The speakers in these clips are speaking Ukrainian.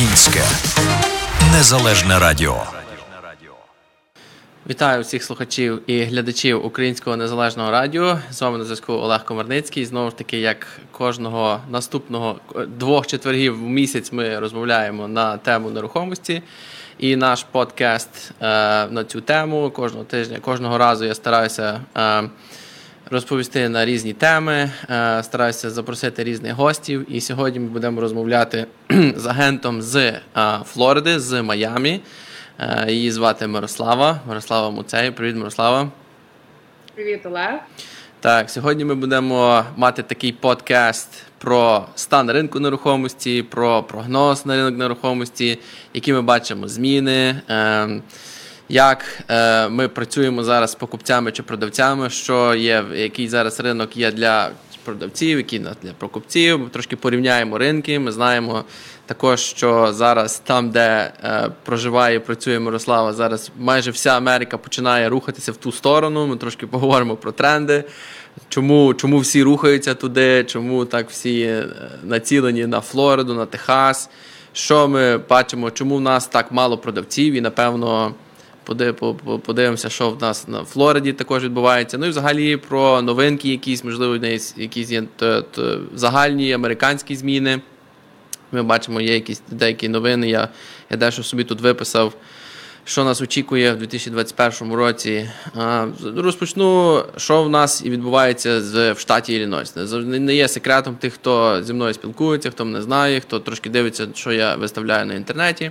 Українське незалежне радіо. Вітаю всіх слухачів і глядачів Українського незалежного радіо. З вами на зв'язку Олег Комарницький. Знову ж таки, як кожного наступного двох четвергів в місяць ми розмовляємо на тему нерухомості. І наш подкаст е, на цю тему кожного тижня, кожного разу я стараюся. Е, розповісти на різні теми. Е, стараюся запросити різних гостів. І сьогодні ми будемо розмовляти з агентом з е, Флориди, з Майамі. Е, її звати Мирослава. Мирослава Муцей. Привіт, Мирослава. Привіт, Олег. Так, сьогодні ми будемо мати такий подкаст про стан ринку нерухомості, про прогноз на ринок нерухомості, які ми бачимо зміни. Як е, ми працюємо зараз з покупцями чи продавцями, що є, який зараз ринок є для продавців, який для покупців. Ми трошки порівняємо ринки. Ми знаємо також, що зараз там, де е, проживає і працює Мирослава, зараз майже вся Америка починає рухатися в ту сторону. Ми трошки поговоримо про тренди. Чому чому всі рухаються туди, чому так всі е, націлені на Флориду, на Техас? Що ми бачимо, чому в нас так мало продавців і, напевно, подивимося, що в нас на Флориді також відбувається. Ну і взагалі про новинки, якісь, можливо, якісь є загальні американські зміни. Ми бачимо, є якісь деякі новини. Я я дещо собі тут виписав, що нас очікує в 2021 році. Розпочну, що в нас і відбувається в штаті Іллінойс. Не є секретом тих, хто зі мною спілкується, хто мене знає, хто трошки дивиться, що я виставляю на інтернеті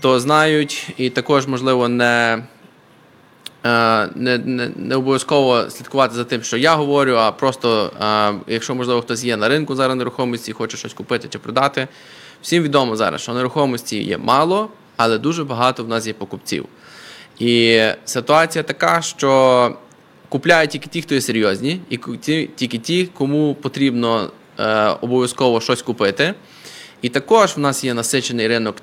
то знають, і також, можливо, не е, не, не, не обов'язково слідкувати за тим, що я говорю, а просто, е, якщо, можливо, хтось є на ринку зараз нерухомості, хоче щось купити чи продати. Всім відомо зараз, що нерухомості є мало, але дуже багато в нас є покупців. І ситуація така, що купляють тільки ті, хто є серйозні, і тільки ті, кому потрібно е, обов'язково щось купити. І також в нас є насичений ринок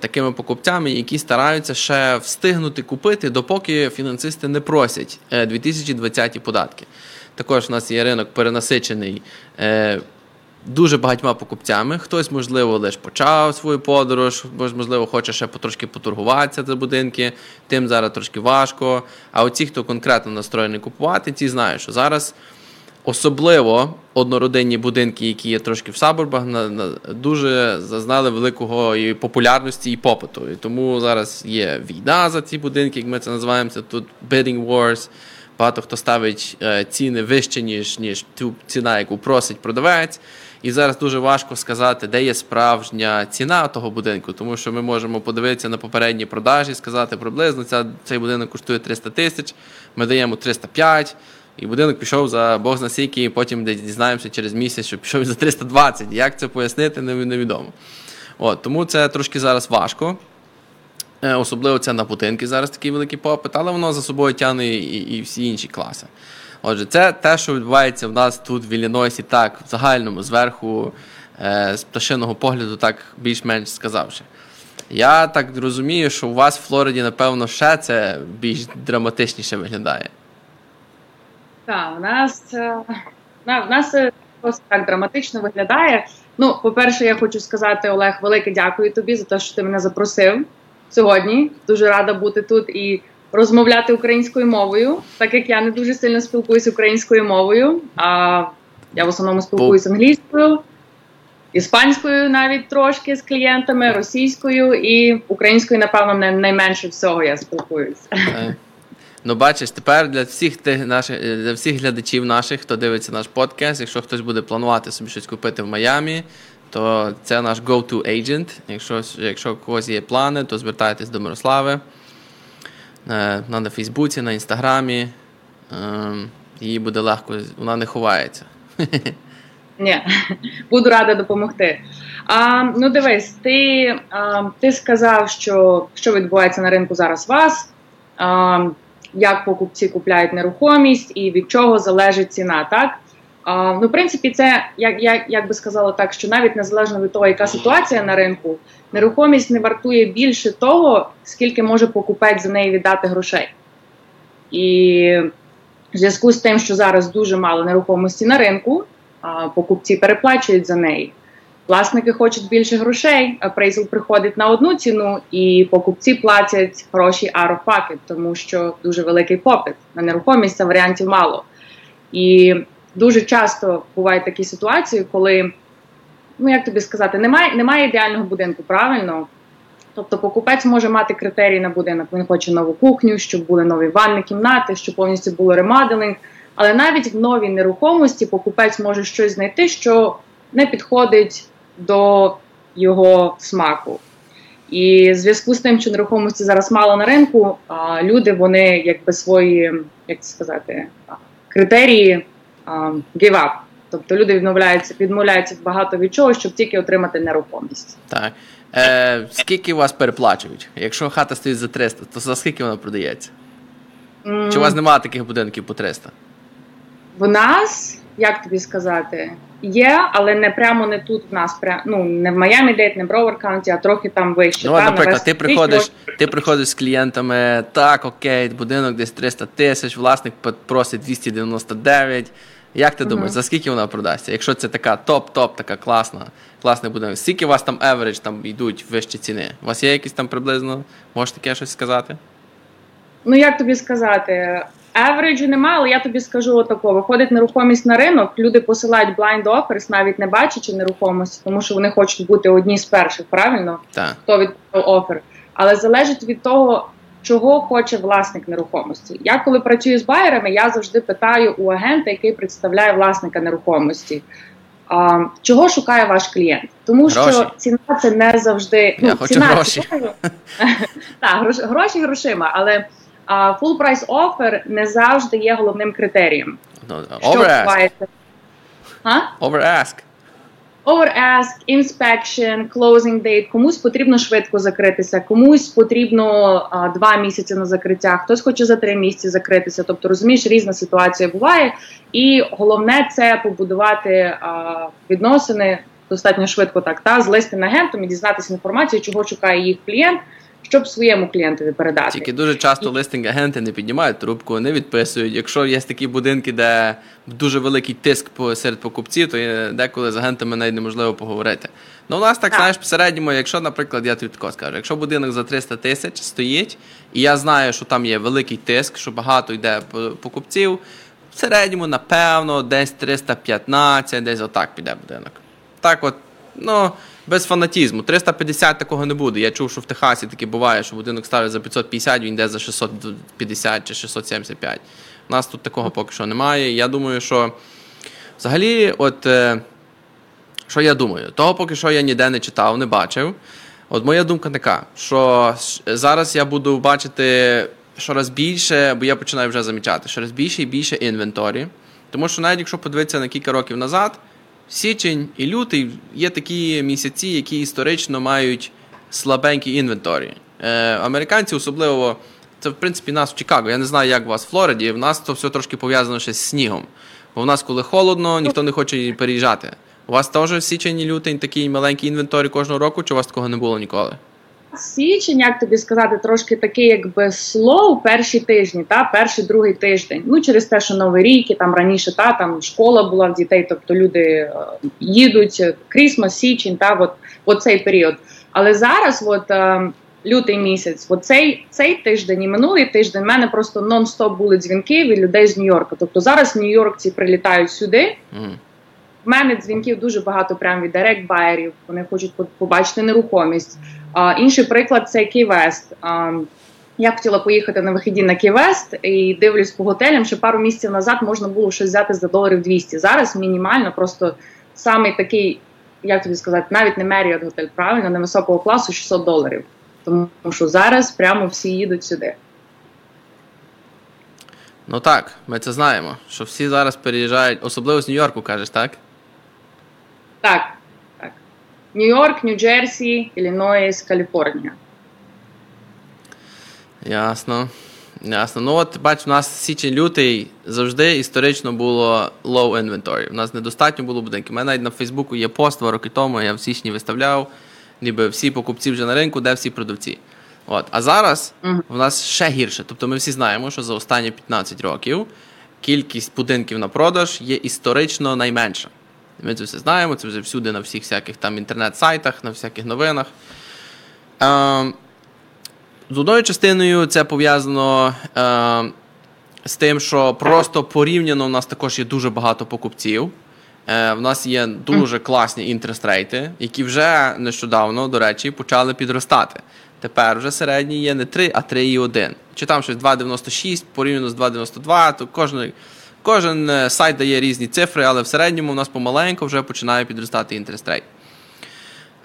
такими покупцями, які стараються ще встигнути купити, допоки фінансисти не просять 2020 е, податки. Також в нас є ринок перенасичений е, дуже багатьма покупцями. Хтось, можливо, лише почав свою подорож, можливо, хоче ще потрошки поторгуватися за будинки, тим зараз трошки важко. А оці, хто конкретно настроєний купувати, ті знають, що зараз. Особливо однородинні будинки, які є трошки в саборбах, дуже зазнали великого і популярності і попиту. І тому зараз є війна за ці будинки, як ми це називаємо. Це тут bidding wars. Багато хто ставить е, ціни вище, ніж ніж ту ціна, яку просить продавець. І зараз дуже важко сказати, де є справжня ціна того будинку, тому що ми можемо подивитися на попередні продажі, сказати приблизно ця, цей будинок коштує 300 тисяч, ми даємо 305. І будинок пішов за Бог зна скільки, і потім десь дізнаємося через місяць, що пішов за 320. Як це пояснити, невідомо. От, Тому це трошки зараз важко. Е, особливо це на будинки зараз такий великий попит, але воно за собою тягне і, і всі інші класи. Отже, це те, що відбувається в нас тут в Іллінойсі, так, в загальному, зверху, е, з пташиного погляду, так більш-менш сказавши. Я так розумію, що у вас в Флориді, напевно, ще це більш драматичніше виглядає. Так, у нас е, на, в нас просто так драматично виглядає. Ну, по-перше, я хочу сказати, Олег, велике дякую тобі за те, що ти мене запросив сьогодні. Дуже рада бути тут і розмовляти українською мовою, так як я не дуже сильно спілкуюся українською мовою. А я в основному спілкуюся англійською, іспанською навіть трошки з клієнтами, російською і українською, напевно, найменше всього я спілкуюся. Е, Ну, бачиш, тепер для всіх тих наших для всіх глядачів наших, хто дивиться наш подкаст, якщо хтось буде планувати собі щось купити в Майамі, то це наш go-to agent. Якщо якщо у когось є плани, то звертайтесь до Мирослави на, на Фейсбуці, на Інстаграмі. Ем, їй буде легко, вона не ховається. Ні, буду рада допомогти. А, Ну, дивись, ти а, ти сказав, що що відбувається на ринку зараз вас. А, як покупці купляють нерухомість і від чого залежить ціна. Так а, ну, в принципі, це як як, як би сказала так, що навіть незалежно від того, яка ситуація на ринку, нерухомість не вартує більше того, скільки може покупець за неї віддати грошей. І в зв'язку з тим, що зараз дуже мало нерухомості на ринку, а покупці переплачують за неї. Власники хочуть більше грошей, appraisal приходить на одну ціну, і покупці платять гроші out тому що дуже великий попит на нерухомість, а варіантів мало. І дуже часто бувають такі ситуації, коли, ну як тобі сказати, немає немає ідеального будинку, правильно? Тобто покупець може мати критерії на будинок. Він хоче нову кухню, щоб були нові ванні кімнати, щоб повністю було ремоделинг. Але навіть в новій нерухомості покупець може щось знайти, що не підходить до його смаку. І в зв'язку з тим, що нерухомості зараз мало на ринку, люди вони якби свої, як це сказати, критерії give up. Тобто люди відмовляються, відмовляються багато від чого, щоб тільки отримати нерухомість. Так. Е, Скільки у вас переплачують? Якщо хата стоїть за 300, то за скільки вона продається? Mm. Чи у вас немає таких будинків по 300? В нас, як тобі сказати, є, але не прямо не тут в нас, ну не в Miami-Dade, не в Broward County, а трохи там вище. Ну, та, наприклад, ти приходиш ти приходиш з клієнтами, так, окей, будинок десь 300 тисяч, власник просить 299. Як ти думаєш, uh-huh. за скільки вона продасться? Якщо це така топ-топ, така класна, класний будинок, скільки у вас там авередж там йдуть вищі ціни? У вас є якісь там приблизно, можеш таке щось сказати? Ну, як тобі сказати? Average немає, але я тобі скажу отако. Виходить нерухомість на ринок, люди посилають blind offers, навіть не бачачи нерухомості, тому що вони хочуть бути одні з перших, правильно? Так. Хто від офер. Але залежить від того, чого хоче власник нерухомості. Я коли працюю з байерами, я завжди питаю у агента, який представляє власника нерухомості. А, Чого шукає ваш клієнт? Тому гроші. що ціна це не завжди Я ну, хочу ціна гроші. Так, гроші грошима, але а full price offer не завжди є головним критерієм. No, over Over ask. Over ask, inspection, closing date. Комусь потрібно швидко закритися, комусь потрібно а, два місяці на закриття, хтось хоче за три місяці закритися. Тобто, розумієш, різна ситуація буває. І головне це побудувати а, відносини достатньо швидко, так та з листим агентом і дізнатися інформацію, чого шукає їх клієнт щоб своєму клієнтові передати. Тільки дуже часто листинг-агенти не піднімають трубку, не відписують. Якщо є такі будинки, де дуже великий тиск серед покупців, то деколи з агентами навіть неможливо поговорити. Ну, у нас так, так. знаєш, в середньому, якщо, наприклад, я тобі тако скажу, якщо будинок за 300 тисяч стоїть, і я знаю, що там є великий тиск, що багато йде покупців, в середньому, напевно, десь 315, десь отак піде будинок. Так от, ну без фанатізму. 350 такого не буде. Я чув, що в Техасі таке буває, що будинок ставить за 550, він йде за 650 чи 675. У нас тут такого поки що немає. Я думаю, що взагалі, от е, що я думаю, того поки що я ніде не читав, не бачив. От моя думка така, що зараз я буду бачити щораз більше, бо я починаю вже замічати, щораз більше і більше inventory. Тому що навіть якщо подивитися на кілька років назад. Січень і лютий є такі місяці, які історично мають слабенькі inventory. Е, Американці особливо, це в принципі нас в Чикаго. Я не знаю, як у вас в Флориді. В нас то все трошки пов'язано ще з снігом. Бо в нас, коли холодно, ніхто не хоче переїжджати. У вас теж січень і лютень такий маленький inventory кожного року, чи у вас такого не було ніколи? Січень, як тобі сказати, трошки такий, якби slow перші тижні, та перший другий тиждень. Ну через те, що новий рік і там раніше та там школа була в дітей, тобто люди е, їдуть крісмас, січень, та от, от цей період. Але зараз, от е, лютий місяць, от цей цей тиждень і минулий тиждень в мене просто нон-стоп були дзвінки від людей з Нью-Йорка. Тобто зараз Нью-Йоркці прилітають сюди. Mm. В мене дзвінків дуже багато прямо від директ байерів. Вони хочуть побачити нерухомість. А, Інший приклад це Київест. Я хотіла поїхати на вихіді на Київест і дивлюсь по готелям, що пару місяців назад можна було щось взяти за доларів 200. Зараз мінімально, просто самий такий, як тобі сказати, навіть не Marriott готель, правильно, невисокого класу 600 доларів. Тому що зараз прямо всі їдуть сюди. Ну так, ми це знаємо. Що всі зараз переїжджають, особливо з Нью-Йорку, кажеш, так? Так. Нью-Йорк, Нью-Джерсі, Іллінойс, Каліфорнія. Ясно. Ясно. Ну от бач, у нас січень-лютий завжди історично було low inventory. У нас недостатньо було будинків. У мене навіть на Фейсбуку є пост два роки тому, я в січні виставляв, ніби всі покупці вже на ринку, де всі продавці. От. А зараз uh-huh. в нас ще гірше. Тобто ми всі знаємо, що за останні 15 років кількість будинків на продаж є історично найменша. Ми це все знаємо, це вже всюди на всіх всяких там інтернет-сайтах, на всяких новинах. Е, з одною частиною це пов'язано е, з тим, що просто порівняно у нас також є дуже багато покупців. Е, В нас є дуже класні інтерестрейти, які вже нещодавно, до речі, почали підростати. Тепер вже середній є не 3, а 3,1. Чи там щось 2,96 порівняно з 2,92, то кожен, кожен е, сайт дає різні цифри, але в середньому у нас помаленьку вже починає підростати інтерестрейт.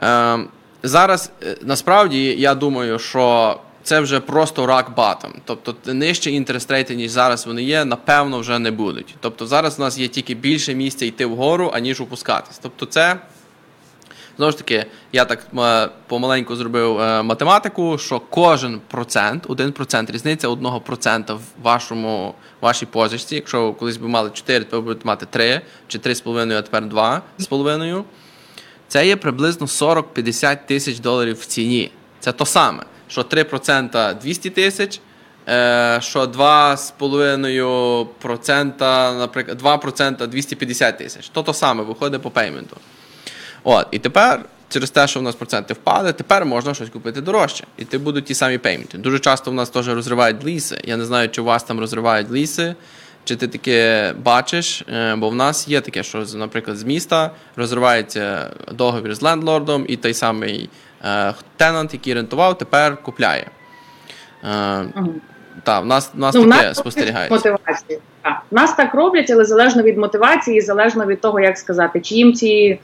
Е, Зараз е, насправді я думаю, що це вже просто рак батом. Тобто нижче інтерестрейти, ніж зараз вони є, напевно, вже не будуть. Тобто зараз у нас є тільки більше місця йти вгору, аніж опускатись. Тобто, це знову ж таки, я так е, помаленьку зробив е, математику, що кожен процент, один процент, різниця одного процента в вашому вашій позичці. Якщо колись би мали 4, то ви будете мати 3, чи 3,5, а тепер 2,5. Це є приблизно 40-50 тисяч доларів в ціні. Це то саме, що 3% 200 тисяч, е, що 2,5%, наприклад, 2% 250 тисяч. То то саме виходить по пейменту. От, і тепер, через те, що в нас проценти впали, тепер можна щось купити дорожче. І ти будуть ті самі пейменти. Дуже часто в нас теж розривають ліси. Я не знаю, чи у вас там розривають ліси. Чи ти таке бачиш? Е, Бо в нас є таке, що, наприклад, з міста розривається договір з лендлордом, і той самий е, тенант, який рентував, тепер купляє. Е, Так, в нас, в нас Ну, таке нас спостерігається. мотивації. Так. Нас так роблять, але залежно від мотивації, залежно від того, як сказати, чи їм ці.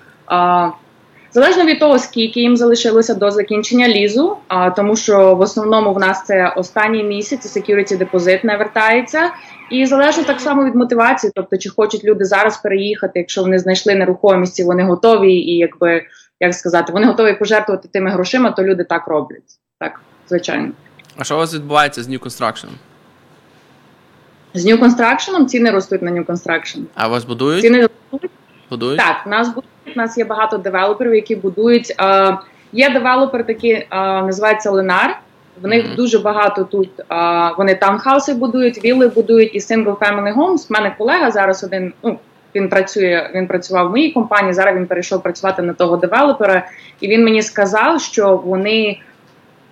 Залежно від того, скільки їм залишилося до закінчення лізу, а, тому що в основному в нас це останній місяць, security депозит не вертається. І залежно так само від мотивації, тобто чи хочуть люди зараз переїхати, якщо вони знайшли нерухомість, і вони готові, і якби як сказати, вони готові пожертвувати тими грошима, то люди так роблять. Так, звичайно. А що у вас відбувається з New Construction? З New Construction ціни ростуть на New Construction. А вас будують? Ціни ростуть. Будують? Так, нас будують, в нас є багато девелоперів, які будують. Е, є девелопер, такі е, називається Lennar. В них Мгм. дуже багато тут. Е, вони таунхауси будують, вілли будують і single family homes. У мене колега зараз один. Ну він працює. Він працював в моїй компанії. Зараз він перейшов працювати на того девелопера, і він мені сказав, що вони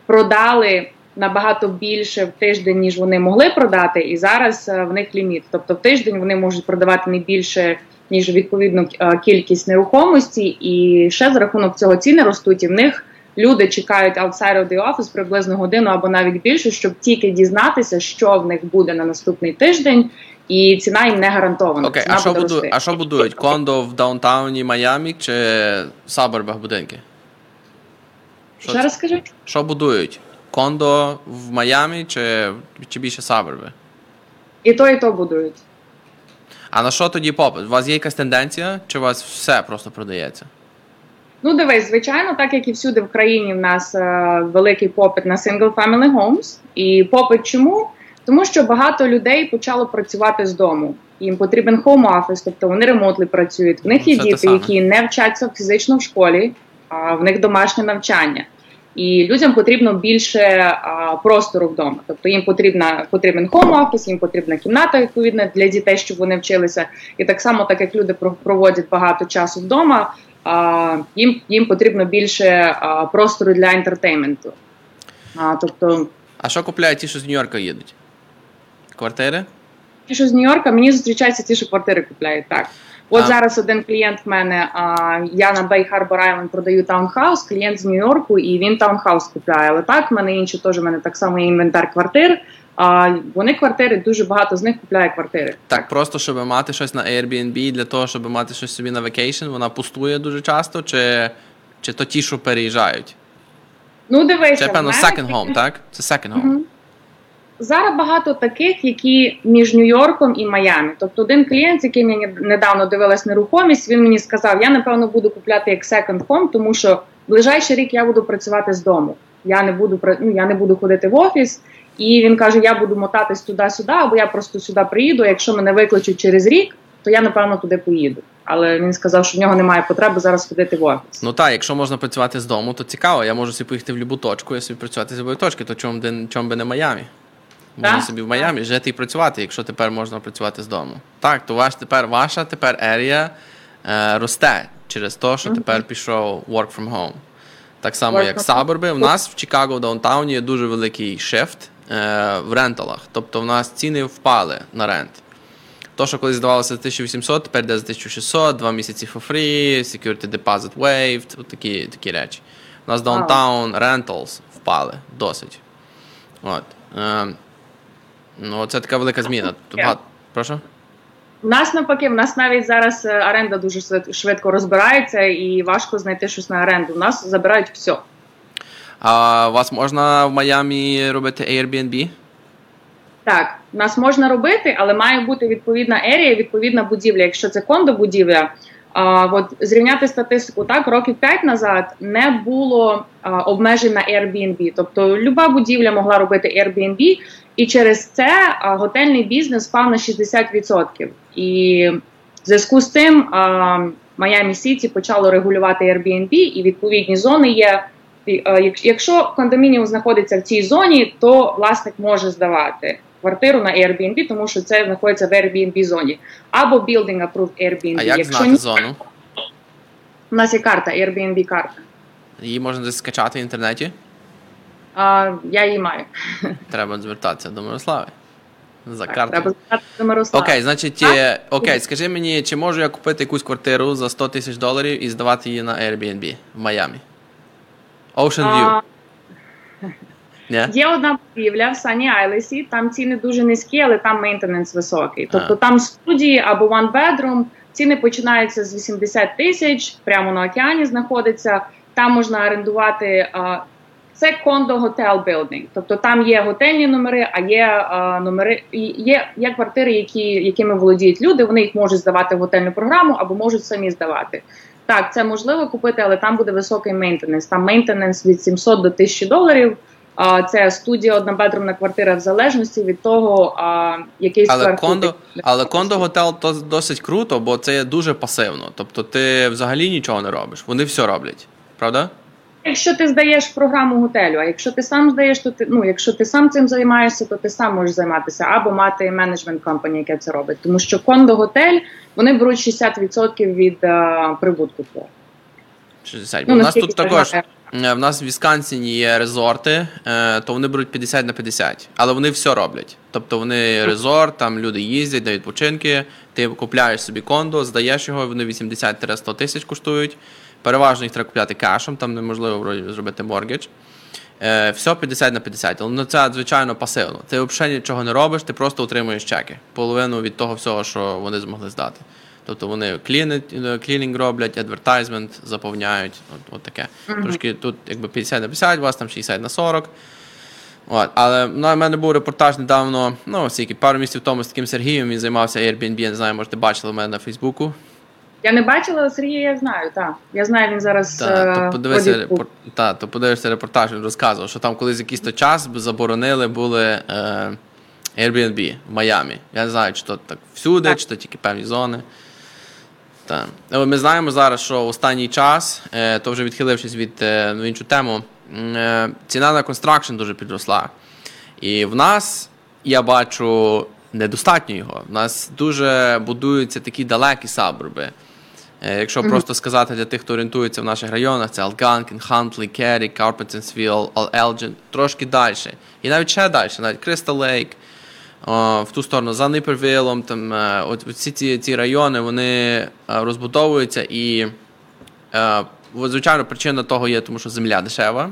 продали. Набагато більше в тиждень, ніж вони могли продати, і зараз е, в них ліміт. Тобто в тиждень вони можуть продавати не більше ніж відповідну е, кількість нерухомості, і ще за рахунок цього ціни ростуть. І в них люди чекають outside of the office приблизно годину або навіть більше, щоб тільки дізнатися, що в них буде на наступний тиждень, і ціна їм не гарантована. Окей, ціна а що, буде буду... а що будують? Кондо в даунтауні Майамі чи в саборбах будинки? Що, Ще раз скажи? що будують? Кондо в Майамі чи, чи більше саборби? І то, і то будують. А на що тоді попит? У вас є якась тенденція, чи у вас все просто продається? Ну, дивись, звичайно, так як і всюди в країні, в нас е, великий попит на single family homes. І попит чому? Тому що багато людей почало працювати з дому. Їм потрібен home office, тобто вони ремонтли працюють. В них Ну, є це те діти, саме. які не вчаться фізично в школі, а в них домашнє навчання. І людям потрібно більше а, простору вдома. Тобто їм потрібна потрібен office, їм потрібна кімната відповідна для дітей, щоб вони вчилися. І так само, так як люди проводять багато часу вдома, а, їм їм потрібно більше а, простору для entertainment у. А, тобто, А що купляють ті, що з Нью-Йорка їдуть? Квартири? ті, що з Нью-Йорка, мені зустрічаються ті, що квартири купляють. Так, от А. зараз один клієнт в мене. А, я на Bay Harbor Island продаю таунхаус. Клієнт з Нью-Йорку, і він таунхаус купляє. Але так, в мене інші теж в мене так само є інвентар квартир. А вони квартири, дуже багато з них купляє квартири. Так, просто щоб мати щось на Airbnb, для того, щоб мати щось собі на vacation, вона пустує дуже часто, чи, чи то ті, що переїжджають? Ну дивися, Це, певно, second home, так? Це second home. Мгм. Зараз багато таких, які між Нью-Йорком і Майамі. Тобто, один клієнт, з яким я недавно дивилась нерухомість, він мені сказав: я напевно буду купляти як second home, тому що ближайший рік я буду працювати з дому. Я не буду ну, я не буду ходити в офіс. І він каже: Я буду мотатись туди-сюди, або я просто сюди приїду. Якщо мене викличуть через рік, то я напевно туди поїду. Але він сказав, що в нього немає потреби зараз ходити в офіс. Ну так, якщо можна працювати з дому, то цікаво. Я можу собі поїхати в будь-яку точку, я собі працювати з будь-якої точки, то чому, чому би не Майамі? Можна Так. собі в Майамі жити і працювати, якщо тепер можна працювати з дому. Так, то ваш тепер ваша тепер ерія е, росте через те, що тепер пішов work from home. Так само, Work як suburb и. У нас в Чикаго в downtown і є дуже великий shift е, в rental ах. Тобто в нас ціни впали на rent. То, що колись здавалося 1800, тепер йде за 1600, два місяці for free, security deposit waived, такі, такі речі. У нас downtown rentals впали досить. От. Е, ну, це така велика зміна. Багато- Прошу? У нас навпаки, в нас навіть зараз е, оренда дуже швидко розбирається і важко знайти щось на оренду. У нас забирають все. А у вас можна в Майамі робити Airbnb? Так, нас можна робити, але має бути відповідна ерія, відповідна будівля. Якщо це кондо-будівля, а, от зрівняти статистику так, років 5 назад не було а, обмежень на Airbnb. Тобто люба будівля могла робити Airbnb, і через це а, готельний бізнес впав на 60%. І в зв'язку з цим а, Майамі Сіті почало регулювати Airbnb, і відповідні зони є. Якщо кондомініум знаходиться в цій зоні, то власник може здавати квартиру на Airbnb, тому що це знаходиться в Airbnb зоні. Або Building Approved Airbnb. А як Якщо знати ні, зону? у нас є карта, Airbnb карта. Її можна десь скачати в інтернеті. А, я її маю. Треба звертатися до Мирослави. За Так, карту. треба запитати до Мирослава. Окей, значить, е, окей, скажи мені, чи можу я купити якусь квартиру за 100 тисяч доларів і здавати її на Airbnb в Майамі? Ocean View. А, Ні? Є одна будівля в Сані Айлесі, там ціни дуже низькі, але там мейнтенанс високий. Тобто А. там студії або one bedroom, ціни починаються з 80 тисяч, прямо на океані знаходиться. Там можна орендувати. а, Це кондо готел білдинг. Тобто там є готельні номери, а є а, номери, є, є квартири, які, якими володіють люди. Вони їх можуть здавати в готельну програму або можуть самі здавати. Так, це можливо купити, але там буде високий мейнтенанс. Там мейнтенанс від 700 до 1000 доларів. А, Це студія однобедрумна квартира в залежності від того, який Але сквер кондо, але кондо готел то досить круто, бо це є дуже пасивно. Тобто ти взагалі нічого не робиш. Вони все роблять. Правда? Якщо ти здаєш програму готелю, а якщо ти сам здаєш, то ти ну, якщо ти сам цим займаєшся, то ти сам можеш займатися або мати менеджмент компанії, яке це робить. Тому що кондо готель вони беруть 60% від е, прибутку. твого. 60. Ну, в нас тут також. знаю. Е, В нас в Вісконсіні є резорти, е, то вони беруть 50 на 50, але вони все роблять. Тобто вони резорт, там люди їздять на відпочинки, ти купляєш собі кондо, здаєш його, вони 80-100 тисяч коштують. Переважно їх треба купляти кешем, там неможливо вроді зробити моргідж. Е, все 50 на 50, але ну, це звичайно пасивно. Ти взагалі нічого не робиш, ти просто отримуєш чеки. Половину від того всього, що вони змогли здати. Тобто вони е, клінінг роблять, адвертайзмент заповняють. От, от таке. Трошки тут якби 50 на 50, у вас там 60 на 40. От, але в мене був репортаж недавно, ну, скільки, пару місяців тому з таким Сергієм, він займався Airbnb, я не знаю, можете бачили в мене на Фейсбуку. Я не бачила, але Сергія я знаю, так. Я знаю, він зараз Та, е, то подивися репор... та, то подивишся репортаж, він розказував, що там колись якийсь то час заборонили були е... Airbnb в Майамі. Я не знаю, чи то так всюди, Так. чи то тільки певні зони. Та. Ми знаємо зараз, що останній час, е, то вже відхилившись від е, в іншу тему, е, ціна на construction дуже підросла. І в нас я бачу недостатньо його. В нас дуже будуються такі далекі suburb и. Е, Якщо просто сказати для тих, хто орієнтується в наших районах, це Algonquin, Huntley, Cary, Carpentersville, Ал Elgin, трошки далі. І навіть ще далі, навіть Кристал Лейк, в ту сторону, за Ніпервілом, там е, от всі ці, ці райони вони е, розбудовуються і, е, звичайно, причина того є, тому що земля дешева.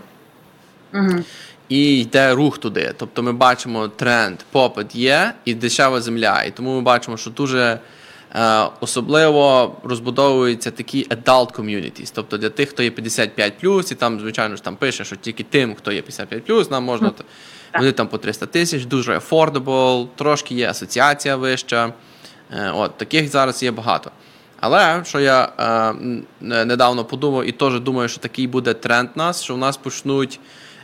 Мгм. І йде рух туди. Тобто ми бачимо тренд, попит є і дешева земля. І тому ми бачимо, що дуже е, особливо розбудовуються такі adult communities. Тобто для тих, хто є 55 і там, звичайно ж, там пише, що тільки тим, хто є 55 нам можна. т- Вони там по 300 тисяч, дуже affordable, трошки є асоціація вища. Е, От, таких зараз є багато. Але що я е, недавно подумав і теж думаю, що такий буде тренд нас, що в нас почнуть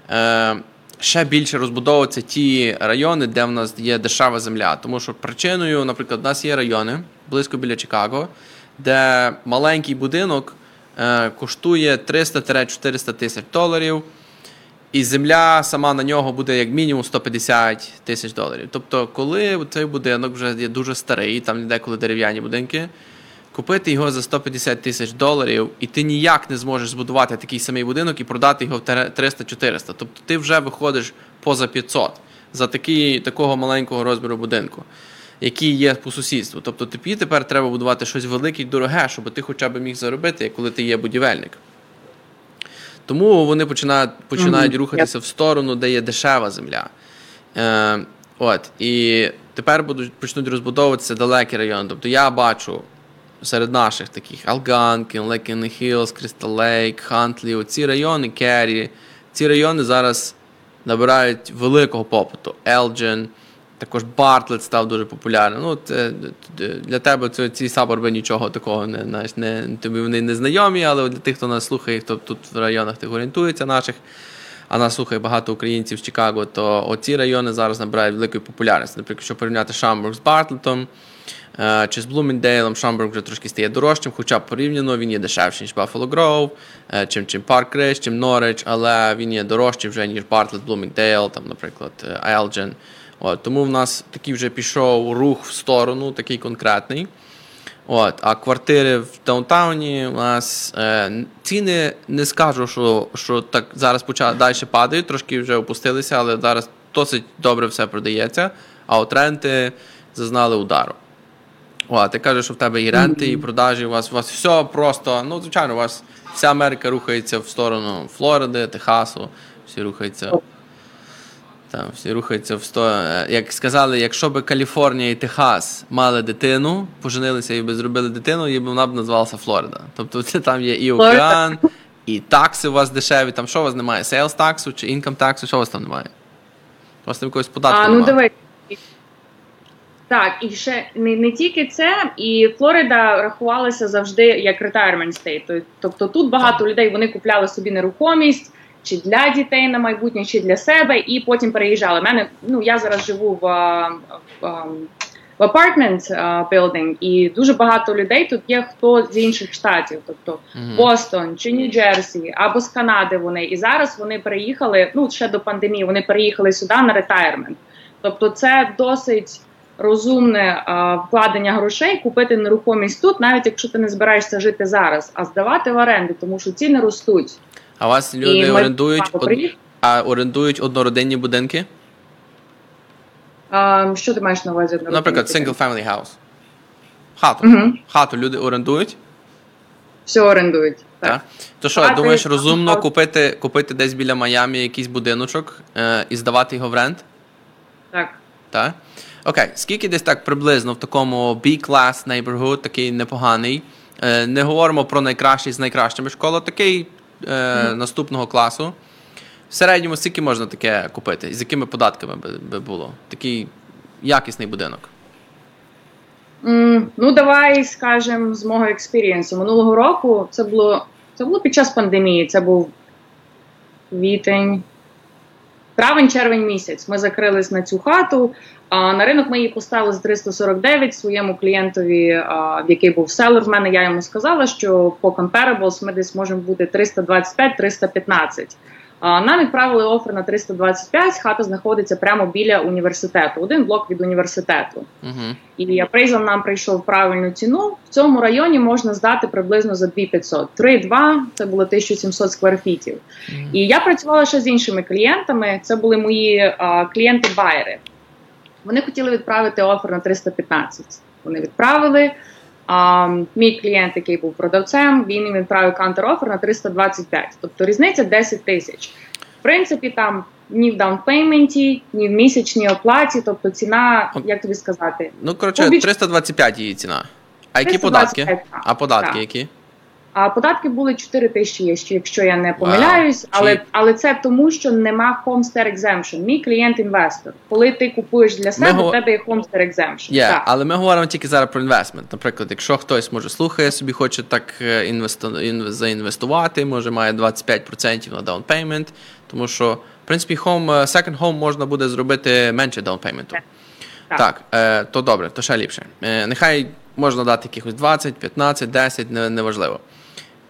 е, ще більше розбудовуватися ті райони, де в нас є дешева земля. Тому що причиною, наприклад, у нас є райони близько біля Чикаго, де маленький будинок е, коштує 300-400 тисяч доларів. І земля сама на нього буде як мінімум 150 тисяч доларів. Тобто, коли цей будинок вже є дуже старий, там деколи дерев'яні будинки, купити його за 150 тисяч доларів, і ти ніяк не зможеш збудувати такий самий будинок і продати його в 300-400. Тобто ти вже виходиш поза 500 за такий, такого маленького розміру будинку, який є по сусідству. Тобто тобі тепер треба будувати щось велике і дороге, щоб ти хоча б міг заробити, коли ти є будівельник. Тому вони починають починають mm-hmm. рухатися в сторону, де є дешева земля. Е, От, І тепер будуть почнуть розбудовуватися далекі райони. Тобто я бачу серед наших таких Algonquin, Lake in the Hills, Crystal Lake, Huntley, оці райони, Cary, ці райони зараз набирають великого попиту. Елджен, також Бартлет став дуже популярним. Ну, це, Для тебе це, ці саборби нічого такого не знаєш, не, тобі вони не знайомі, але для тих, хто нас слухає, хто тут в районах тих орієнтується наших, а нас слухає багато українців з Чикаго, то оці райони зараз набирають великої популярності. Наприклад, якщо порівняти Шамбург з Бартлетом. Е, чи з Блуміндейлом Шамбург вже трошки стає дорожчим, хоча порівняно він є дешевший, ніж Buffalo Grove, е, чим чим Park Ridge, чим Norridge, але він є дорожчий вже, ніж Bartlett, Bloomingdale, там, наприклад, Elgin. От, Тому в нас такий вже пішов рух в сторону, такий конкретний. От, А квартири в даунтауні у нас е, ціни не скажу, що що так зараз почали далі падають, трошки вже опустилися, але зараз досить добре все продається. А от ренти зазнали удару. О, ти кажеш, що в тебе і ренти, і продажі, у вас у вас все просто. Ну, звичайно, у вас вся Америка рухається в сторону Флориди, Техасу, всі рухаються. Там, всі рухаються в сторону. Е, як сказали, якщо б Каліфорнія і Техас мали дитину, поженилися і би зробили дитину, і вона б назвалася Флорида. Тобто це там є і океан, і tax и у вас дешеві. Там що у вас немає? Sales tax у чи income tax у, що у вас там немає? У вас там якогось податку. А, ну давай. Так, і ще не не тільки це, і Флорида рахувалася завжди як retirement state. Тобто тут багато людей вони купляли собі нерухомість чи для дітей на майбутнє, чи для себе, і потім переїжджали. Мене ну я зараз живу в в, в apartment building, і дуже багато людей тут є хто з інших штатів, тобто Бостон чи Нью-Джерсі, або з Канади. Вони і зараз вони переїхали. Ну ще до пандемії. Вони переїхали сюди на ретайрмент. Тобто, це досить розумне а, вкладення грошей, купити нерухомість тут, навіть якщо ти не збираєшся жити зараз, а здавати в оренду, тому що ціни ростуть. А вас люди І орендують од... а орендують однородинні будинки? А, Що ти маєш на увазі? Наприклад, single family house. Хату. Угу. Хату люди орендують? Все орендують. Так. так. То що, Хати, думаєш, розумно купити купити десь біля Майамі якийсь будиночок е, і здавати його в рент? Так. Так? Окей, скільки десь так приблизно в такому B-class neighborhood, такий непоганий. Е, Не говоримо про найкращий з найкращими школи, такий е, наступного класу. В середньому скільки можна таке купити? І з якими податками би, би було? Такий якісний будинок. Mm, ну, давай скажемо з мого експірієнсу. Минулого року це було це було під час пандемії. Це був квітень, травень-червень місяць. Ми закрились на цю хату. А на ринок ми її поставили з 349 своєму клієнтові, в який був seller в мене. Я йому сказала, що по comparables ми десь можемо бути 325-315. Нам відправили offer на 325, Хата знаходиться прямо біля університету. Один блок від університету. Uh-huh. І appraisal нам прийшов правильну ціну. В цьому районі можна здати приблизно за 2500. 3-2 – це було 1700 square feet ів. Uh-huh. І я працювала ще з іншими клієнтами. Це були мої клієнти- buyer и. Вони хотіли відправити offer на 315. Вони відправили. А, Мій клієнт, який був продавцем, він їм відправив counter-offer на 325. Тобто різниця 10 тисяч. В принципі, там ні в down payment і, ні в місячній оплаті, тобто ціна, як тобі сказати, ну коротше, 325 її ціна. А які податки? А податки так. які? А податки були 4 тисячі, якщо я не помиляюсь, wow. але але це тому, що нема Homestead Exemption. Мій клієнт інвестор. Коли ти купуєш для себе, у тебе є Homestead Exemption. Yeah, так. Але ми говоримо тільки зараз про інвестмент. Наприклад, якщо хтось може слухає собі, хоче так е, інвесту... заінвестувати, може має 25% на down payment, тому що в принципі home, е, second home можна буде зробити менше down payment. Так, так е, то добре, то ще ліпше. Нехай можна дати якихось 20, 15, 10, неважливо.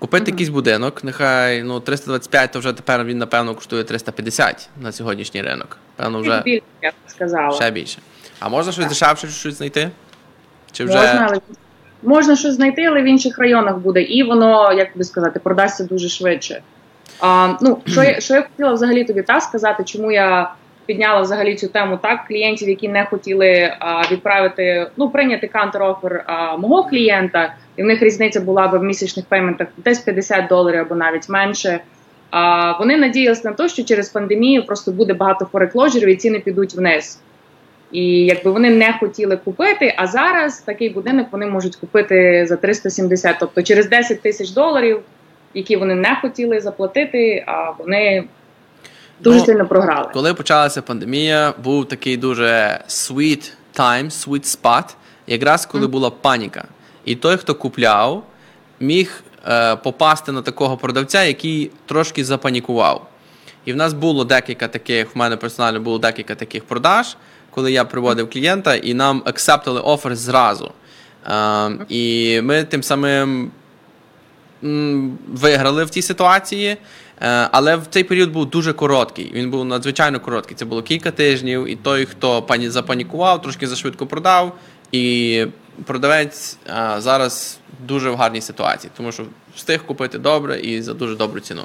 Купити якийсь будинок, нехай ну 325, то вже тепер він, напевно, коштує 350 на сьогоднішній ринок. Певно, вже більше, я б сказала. Ще більше. А можна щось дешевше щось знайти? Чи вже... Можна, але можна щось знайти, але в інших районах буде, і воно, як би сказати, продасться дуже швидше. А, Ну, що я що я хотіла взагалі тобі та сказати, чому я підняла взагалі цю тему так клієнтів, які не хотіли а, відправити, ну прийняти кантер-офер мого клієнта, і в них різниця була б в місячних пейментах десь 50 доларів або навіть менше. А вони надіялися на те, що через пандемію просто буде багато форекложерів і ціни підуть вниз. І якби вони не хотіли купити, а зараз такий будинок вони можуть купити за 370, тобто через 10 тисяч доларів, які вони не хотіли заплатити, а вони дуже ну, сильно програли. Коли почалася пандемія, був такий дуже sweet time, sweet spot, якраз коли mm. була паніка. І той, хто купляв, міг е, попасти на такого продавця, який трошки запанікував. І в нас було декілька таких, в мене персонально було декілька таких продаж, коли я приводив клієнта, і нам акцептили офер зразу. Е, і ми тим самим виграли в тій ситуації. Е, але в цей період був дуже короткий. Він був надзвичайно короткий. Це було кілька тижнів, і той, хто пані запанікував, трошки зашвидко продав. І продавець а, зараз дуже в гарній ситуації, тому що встиг купити добре і за дуже добру ціну.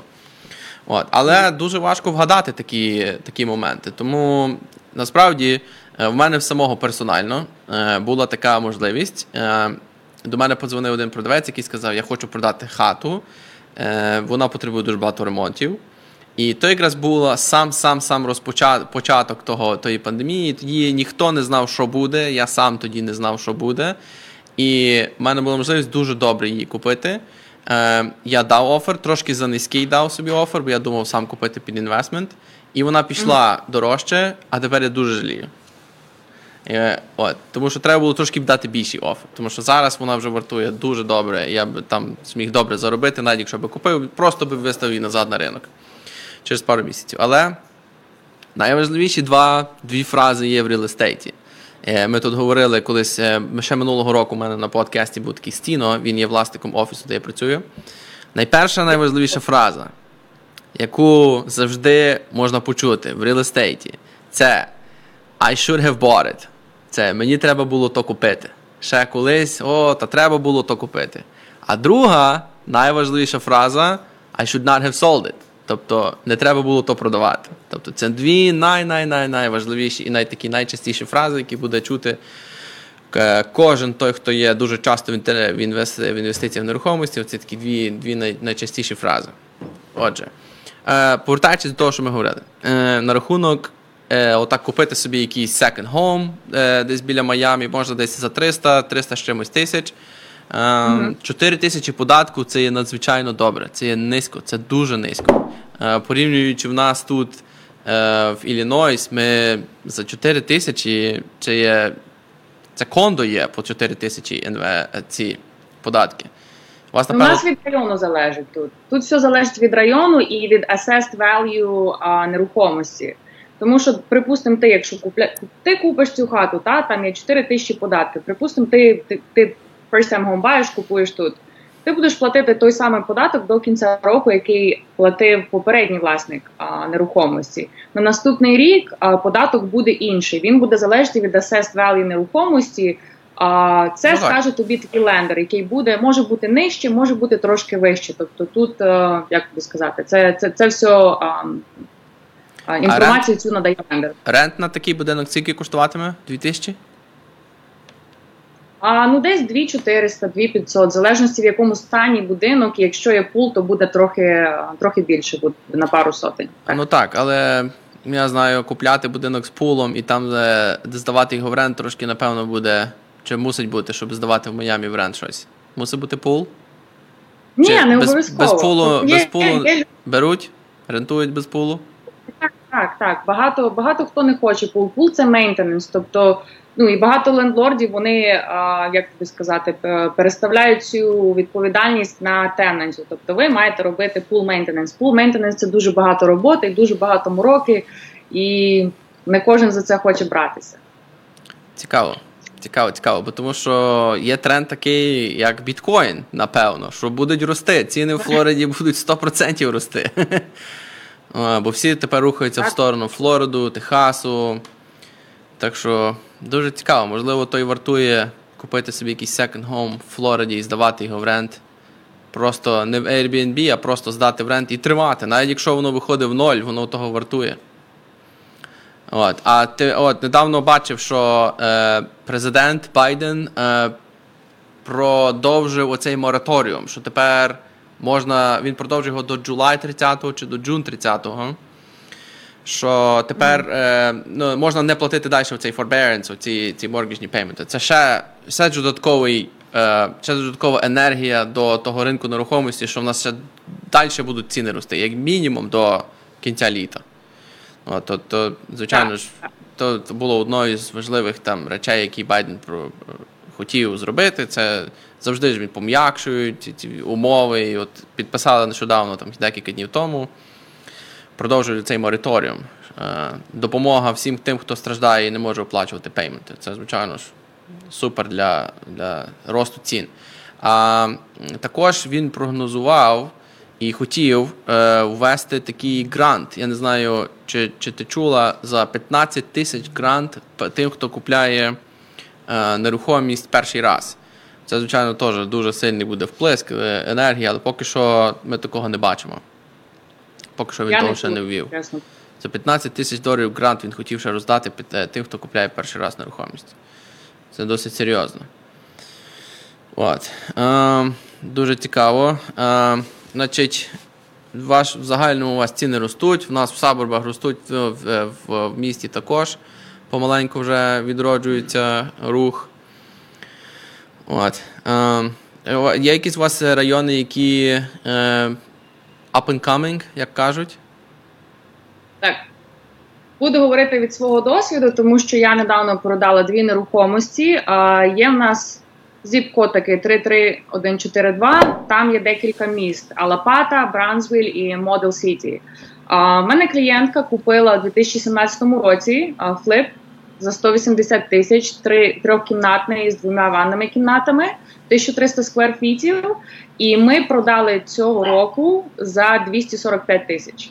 От. Але дуже важко вгадати такі такі моменти. Тому насправді е, в мене в самого персонально е, була така можливість. Е, до мене подзвонив один продавець, який сказав: Я хочу продати хату, вона потребує дуже багато ремонтів. І то якраз був сам сам сам розпочаток того тої пандемії. Тоді ніхто не знав, що буде. Я сам тоді не знав, що буде. І в мене була можливість дуже добре її купити. Е, Я дав офер, трошки за низький дав собі офер, бо я думав сам купити під інвестмент. І вона пішла mm-hmm. дорожче, а тепер я дуже жалію. Е, от, Тому що треба було трошки дати більший офер. Тому що зараз вона вже вартує дуже добре. Я б там зміг добре заробити, навіть якщо б купив, просто би виставив її назад на ринок через пару місяців. Але найважливіші два, дві фрази є в реал-естейті. Е, ми тут говорили колись е, ще минулого року у мене на подкасті був такий стіно, він є власником офісу, де я працюю. Найперша найважливіша фраза, яку завжди можна почути в реал-естейті, це I should have bought it. Це мені треба було то купити. Ще колись, о, та треба було то купити. А друга найважливіша фраза I should not have sold it. Тобто не треба було то продавати. Тобто це дві най-най-най найважливіші і найтакі найчастіші фрази, які буде чути кожен той, хто є дуже часто в інвестиціях в нерухомості. Це такі дві дві найчастіші фрази. Отже, е, повертаючись до того, що ми говорили, е, на рахунок. Е, отак купити собі якийсь second home десь біля Майамі, можна десь за 300, 300 з чимось тисяч. 4 тисячі податку це є надзвичайно добре. Це є низько, це дуже низько. Е, порівнюючи в нас тут е, в Іллінойс, ми за 4 тисячі це є це кондо є по 4 тисячі ці податки. У вас, напевно... У нас від району залежить тут. Тут все залежить від району і від assessed value а, нерухомості. Тому що, припустимо, ти, якщо купля... ти купиш цю хату, та там є 4 тисячі податків. Припустимо, ти, ти, ти first time home buyers купуєш тут, ти будеш платити той самий податок до кінця року, який платив попередній власник а, нерухомості. На наступний рік а, податок буде інший. Він буде залежати від assessed value нерухомості. А це ну, скаже тобі такий лендер, який буде, може бути нижче, може бути трошки вище. Тобто тут, а, як би сказати, це це, це все а, а, інформацію цю надає лендер. Рент на такий будинок скільки коштуватиме? 2000? А ну десь 2400, 2500, в залежності в якому стані будинок. Якщо є пул, то буде трохи трохи більше, буде на пару сотень. Так. Ну так, але я знаю, купляти будинок з пулом і там де здавати його в rent, трошки напевно буде. Чи мусить бути, щоб здавати в Майамі в rent щось? Мусить бути пул? Ні, Чи не без, обов'язково. Без пулу, без пулу є, є. беруть, рентують без пулу. Так, так. Багато багато хто не хоче пул. Це maintenance. Тобто Ну і багато лендлордів вони, як би сказати, переставляють цю відповідальність на tenant ів. Тобто ви маєте робити pool maintenance. Pool maintenance це дуже багато роботи, дуже багато мороки, і не кожен за це хоче братися. Цікаво. Цікаво, цікаво, бо тому що є тренд такий, як біткоін, напевно, що будуть рости. Ціни в Флориді будуть 100% рости. Бо всі тепер рухаються в сторону Флориду, Техасу. Так що дуже цікаво, можливо, той вартує купити собі якийсь second home в Флориді і здавати його в рент. Просто не в Airbnb, а просто здати в рент і тримати. Навіть якщо воно виходить в ноль, воно того вартує. От. А ти от недавно бачив, що е, президент Байден е, продовжив оцей мораторіум, що тепер можна, він продовжив його до July 30 чи до June 30-го. Що тепер е, ну, можна не платити далі в цей forbearance, ці ці mortgage payment. Це ще ще, додатковий, е, ще додаткова енергія до того ринку нерухомості, що в нас ще далі будуть ціни рости, як мінімум до кінця літа. От, то, то, звичайно ж, то, то було одною з важливих там речей, які Байден про, хотів зробити. Це завжди ж пом'якшують ці, ці умови. І от Підписали нещодавно, там декілька днів тому. Продовжують цей мораторіум. Е, допомога всім тим, хто страждає і не може оплачувати пейменти. Це, звичайно ж, супер для для росту цін. А також він прогнозував і хотів е, ввести такий грант. Я не знаю, чи чи ти чула за 15 тисяч грант тим, хто купляє е, нерухомість перший раз. Це, звичайно, теж дуже сильний буде вплеск е, енергії, але поки що ми такого не бачимо. Поки що він Я того ще не ввів. За 15 тисяч доларів грант він хотів ще роздати е, тим, хто купляє перший раз нерухомість. Це досить серйозно. От. Е, Дуже цікаво. Е, Значить, ваш, в загальному у вас ціни ростуть, в нас в Сабурбах ростуть в, в, в місті також. Помаленьку вже відроджується рух. От. Е, Є якісь у вас райони, які е, up and coming, як кажуть? Так. Буду говорити від свого досвіду, тому що я недавно продала дві нерухомості. А Є в нас Зіп-код такий 33142, Там є декілька міст: Алапата, Бранзвіль і Модел Сіті. У мене клієнтка купила у 2017 році флип за 180 тисяч, три трьохкімнатний з двома ванними кімнатами, 1300 сквер фітів. І ми продали цього року за 245 тисяч.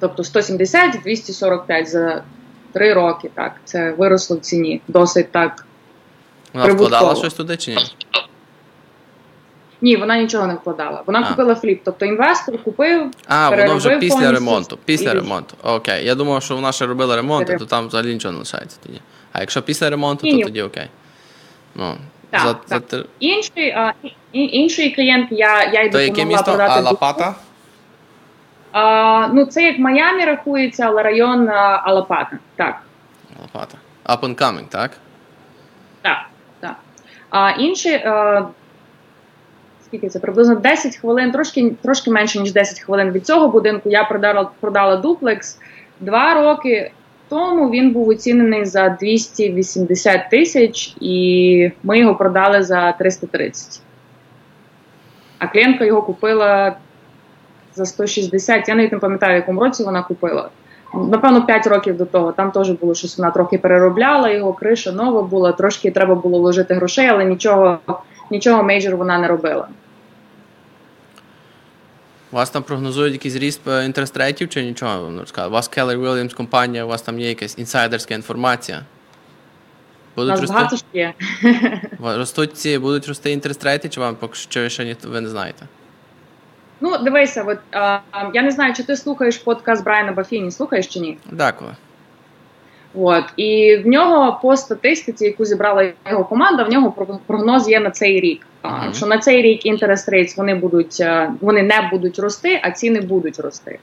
Тобто 170 245 за три роки. Так, це виросло в ціні. Досить так. Вона вкладала щось туди чи ні? Ні, вона нічого не вкладала. Вона а. купила фліп. Тобто інвестор купив. А, воно вже після ремонту. Після і... ремонту. Окей. Я думав, що вона ще робила ремонт, то там взагалі нічого не лишається тоді. А якщо після ремонту, ні, то тоді окей. Ну, так, за, так. За... Інший, а, інший клієнт, я я й То яке місто? продати. А Лапата? А, ну, це як Майамі рахується, але район Алапата. Так. Алапата. Up and coming, так? Так. А інші, е, скільки це приблизно 10 хвилин, трошки трошки менше ніж 10 хвилин від цього будинку. Я продала продала дуплекс два роки. Тому він був оцінений за 280 тисяч, і ми його продали за 330. А клієнтка його купила за 160. Я навіть не пам'ятаю, в якому році вона купила напевно 5 років до того. Там теж було щось, вона трохи переробляла його, криша нова була, трошки треба було вложити грошей, але нічого нічого мейджор вона не робила. Вас там прогнозують якийсь ріст interest rate ів чи нічого? У вас Keller Williams компанія, у вас там є якась інсайдерська інформація? Будуть Нас рости? багато ж є. Ростуть ці, будуть рости interest rate и, чи вам поки що ще ні, ви не знаєте? Ну, дивися, от, а, я не знаю, чи ти слухаєш подкаст Брайана Бафіні, слухаєш чи ні? Дякую. От і в нього по статистиці, яку зібрала його команда, в нього прогноз є на цей рік. Uh-huh. Що на цей рік interest rates вони будуть вони не будуть рости, а ціни будуть рости.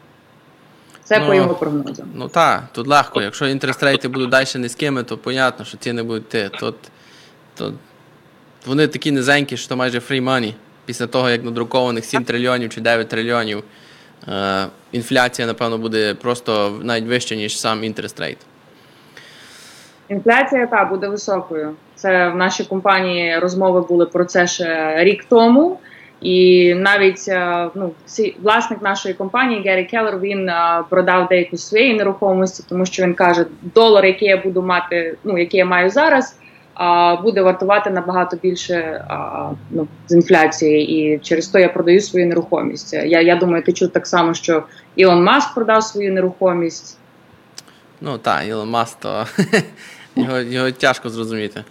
Це ну, по його прогнозам. Ну так, тут легко. Якщо інтерес рейти будуть далі низькими, то зрозуміло, що ціни будуть йти. Тут, тут вони такі низенькі, що майже free money після того, як надрукованих 7 трильйонів чи 9 трильйонів, е, інфляція, напевно, буде просто навіть вища, ніж сам інтерест рейт. Інфляція та буде високою. Це в нашій компанії розмови були про це ще рік тому. І навіть е, ну, власник нашої компанії Геррі Келлер, він е, продав деяку своєї нерухомості, тому що він каже, долар, який я буду мати, ну який я маю зараз, буде вартувати набагато більше ну, з інфляції, і через то я продаю свою нерухомість. Я я думаю, ти чув так само, що Ілон Маск продав свою нерухомість. Ну так, Ілон Маск, то його його тяжко зрозуміти.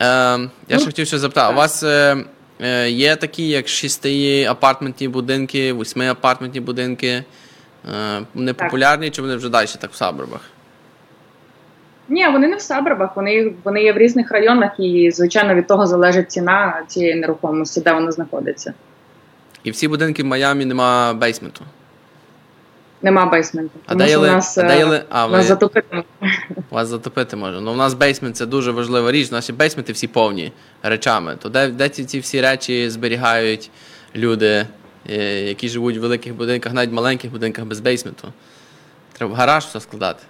я Ну, ще хотів ще запитати, у вас е, е, є такі, як шести апартментні будинки, восьми апартментні будинки? Е, вони Так. популярні чи вони вже далі так в сабробах? Ні, вони не в сабробах, вони, вони є в різних районах, і звичайно від того залежить ціна цієї нерухомості, де вона знаходиться. І всі будинки в Майамі нема бейсменту. Нема бейсменту. А де є ли- нас, а де є ли- а, нас ви- затопити. Вас затопити може. Ну, у нас basement це дуже важлива річ. Наші basement и всі повні речами. То де, де ці, ці всі речі зберігають люди, е, які живуть в великих будинках, навіть в маленьких будинках без basement у? Треба в гараж все складати.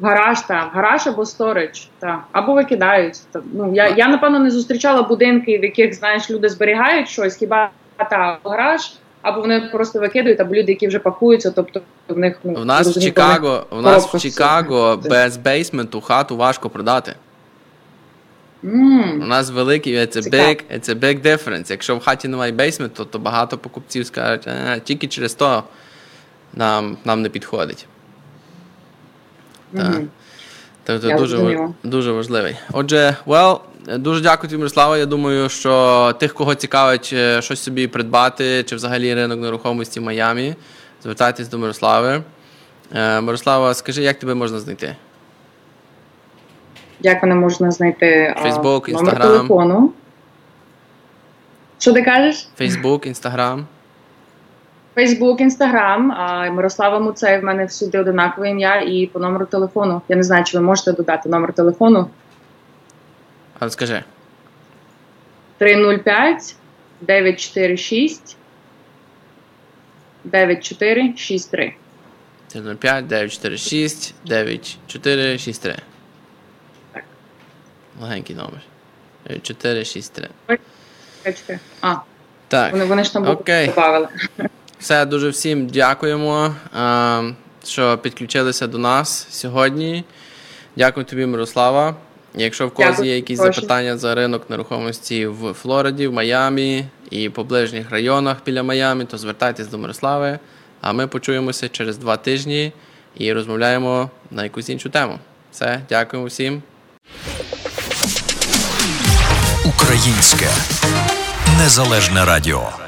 В гараж, так, в гараж або storage, так. або викидають. Та, Ну, я, я, напевно, не зустрічала будинки, в яких, знаєш, люди зберігають щось, хіба та в гараж, або вони просто викидають, або люди, які вже пакуються, тобто в них ну, У нас в Чикаго, у нас в Чикаго без бейсменту хату важко продати. М, У нас великий it's a big, it's a big difference. Якщо в хаті немає бейсменту, то багато покупців скажуть, а, тільки через то нам, нам не підходить. Так. Тобто Я дуже, дуже важливий. Отже, well, дуже дякую тобі, Мирослава. Я думаю, що тих, кого цікавить е, щось собі придбати, чи взагалі ринок нерухомості в Майамі, звертайтесь до Мирослави. Е, Мирослава, скажи, як тебе можна знайти? Як мене можна знайти? Фейсбук, Інстаграм. телефону. Що ти кажеш? Фейсбук, Інстаграм. Фейсбук, Інстаграм, а Мирослава Муцей в мене всюди одинакове ім'я і по номеру телефону. Я не знаю, чи ви можете додати номер телефону А скажи. 305 946 9463. 05 946 9463. Так. Легенький номер. 9463. А, Так. вони, вони ж там Окей. Все, дуже всім дякуємо, е, що підключилися до нас сьогодні. Дякую тобі, Мирослава. Якщо в когось є якісь прошу. запитання за ринок нерухомості в Флориді, в Майамі і по ближніх районах біля Майамі, то звертайтесь до Мирослави. А ми почуємося через два тижні і розмовляємо на якусь іншу тему. Все, дякуємо всім. Українське незалежне радіо.